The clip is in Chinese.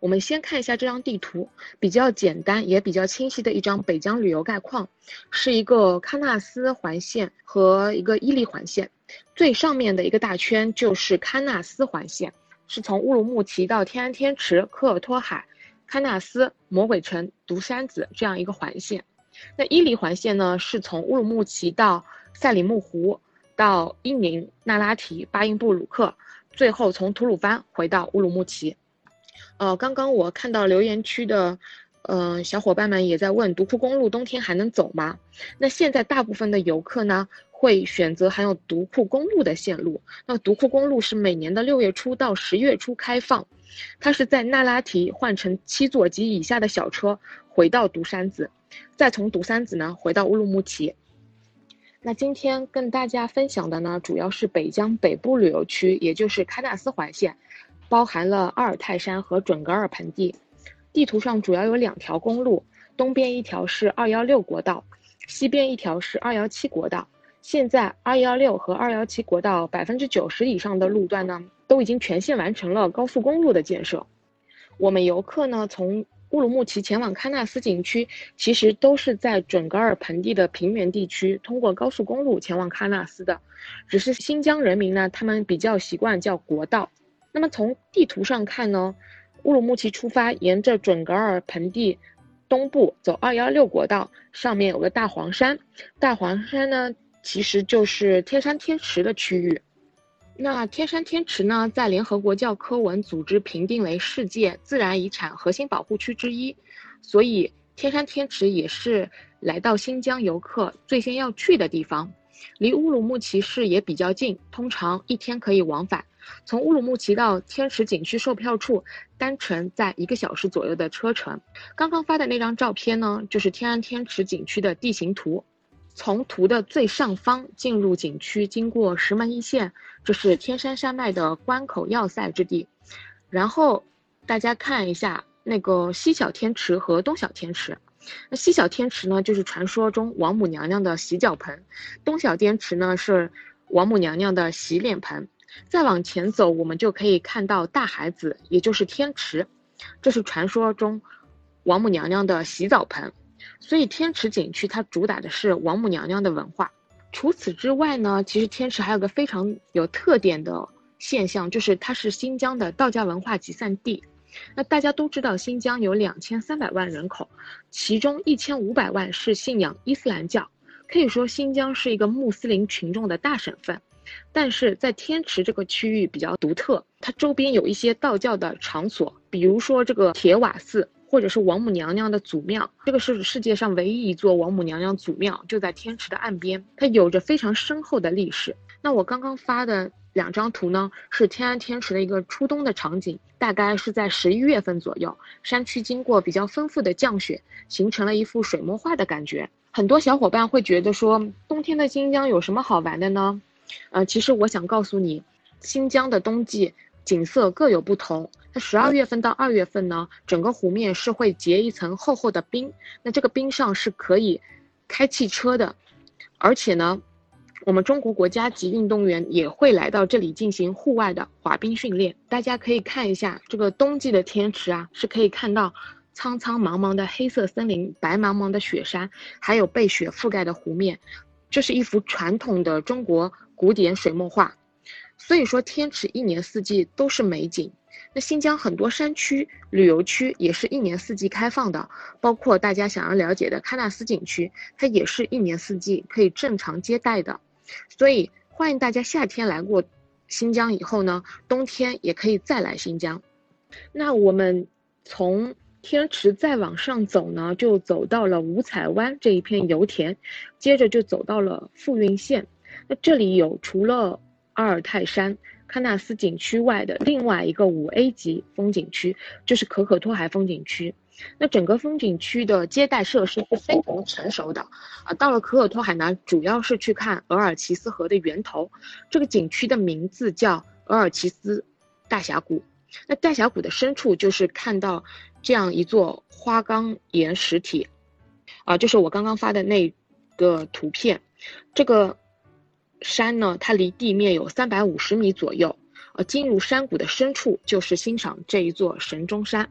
我们先看一下这张地图，比较简单也比较清晰的一张北疆旅游概况，是一个喀纳斯环线和一个伊犁环线，最上面的一个大圈就是喀纳斯环线，是从乌鲁木齐到天安天池、科尔托海、喀纳斯、魔鬼城、独山子这样一个环线。那伊犁环线呢，是从乌鲁木齐到赛里木湖，到伊宁、那拉提、巴音布鲁克，最后从吐鲁番回到乌鲁木齐。呃，刚刚我看到留言区的，呃，小伙伴们也在问，独库公路冬天还能走吗？那现在大部分的游客呢，会选择含有独库公路的线路。那独库公路是每年的六月初到十月初开放，它是在那拉提换成七座及以下的小车回到独山子，再从独山子呢回到乌鲁木齐。那今天跟大家分享的呢，主要是北疆北部旅游区，也就是喀纳斯环线。包含了阿尔泰山和准噶尔盆地，地图上主要有两条公路，东边一条是二幺六国道，西边一条是二幺七国道。现在二幺六和二幺七国道百分之九十以上的路段呢，都已经全线完成了高速公路的建设。我们游客呢，从乌鲁木齐前往喀纳斯景区，其实都是在准噶尔盆地的平原地区，通过高速公路前往喀纳斯的。只是新疆人民呢，他们比较习惯叫国道。那么从地图上看呢，乌鲁木齐出发，沿着准噶尔盆地东部走二幺六国道，上面有个大黄山，大黄山呢其实就是天山天池的区域。那天山天池呢，在联合国教科文组织评定为世界自然遗产核心保护区之一，所以天山天池也是来到新疆游客最先要去的地方。离乌鲁木齐市也比较近，通常一天可以往返。从乌鲁木齐到天池景区售票处，单程在一个小时左右的车程。刚刚发的那张照片呢，就是天安天池景区的地形图。从图的最上方进入景区，经过石门一线，这是天山山脉的关口要塞之地。然后大家看一下那个西小天池和东小天池。那西小天池呢，就是传说中王母娘娘的洗脚盆；东小天池呢，是王母娘娘的洗脸盆。再往前走，我们就可以看到大海子，也就是天池，这是传说中王母娘娘的洗澡盆。所以天池景区它主打的是王母娘娘的文化。除此之外呢，其实天池还有个非常有特点的现象，就是它是新疆的道家文化集散地。那大家都知道，新疆有两千三百万人口，其中一千五百万是信仰伊斯兰教，可以说新疆是一个穆斯林群众的大省份。但是在天池这个区域比较独特，它周边有一些道教的场所，比如说这个铁瓦寺，或者是王母娘娘的祖庙。这个是世界上唯一一座王母娘娘祖庙，就在天池的岸边，它有着非常深厚的历史。那我刚刚发的。两张图呢，是天安天池的一个初冬的场景，大概是在十一月份左右，山区经过比较丰富的降雪，形成了一幅水墨画的感觉。很多小伙伴会觉得说，冬天的新疆有什么好玩的呢？呃，其实我想告诉你，新疆的冬季景色各有不同。那十二月份到二月份呢，整个湖面是会结一层厚厚的冰，那这个冰上是可以开汽车的，而且呢。我们中国国家级运动员也会来到这里进行户外的滑冰训练。大家可以看一下这个冬季的天池啊，是可以看到苍苍茫茫的黑色森林、白茫茫的雪山，还有被雪覆盖的湖面。这是一幅传统的中国古典水墨画。所以说，天池一年四季都是美景。那新疆很多山区、旅游区也是一年四季开放的，包括大家想要了解的喀纳斯景区，它也是一年四季可以正常接待的。所以欢迎大家夏天来过新疆以后呢，冬天也可以再来新疆。那我们从天池再往上走呢，就走到了五彩湾这一片油田，接着就走到了富蕴县。那这里有除了阿尔泰山、喀纳斯景区外的另外一个五 A 级风景区，就是可可托海风景区。那整个风景区的接待设施是非常成熟的，啊，到了可可托海呢，主要是去看额尔齐斯河的源头。这个景区的名字叫额尔齐斯大峡谷。那大峡谷的深处就是看到这样一座花岗岩石体，啊，就是我刚刚发的那个图片。这个山呢，它离地面有三百五十米左右，呃，进入山谷的深处就是欣赏这一座神钟山。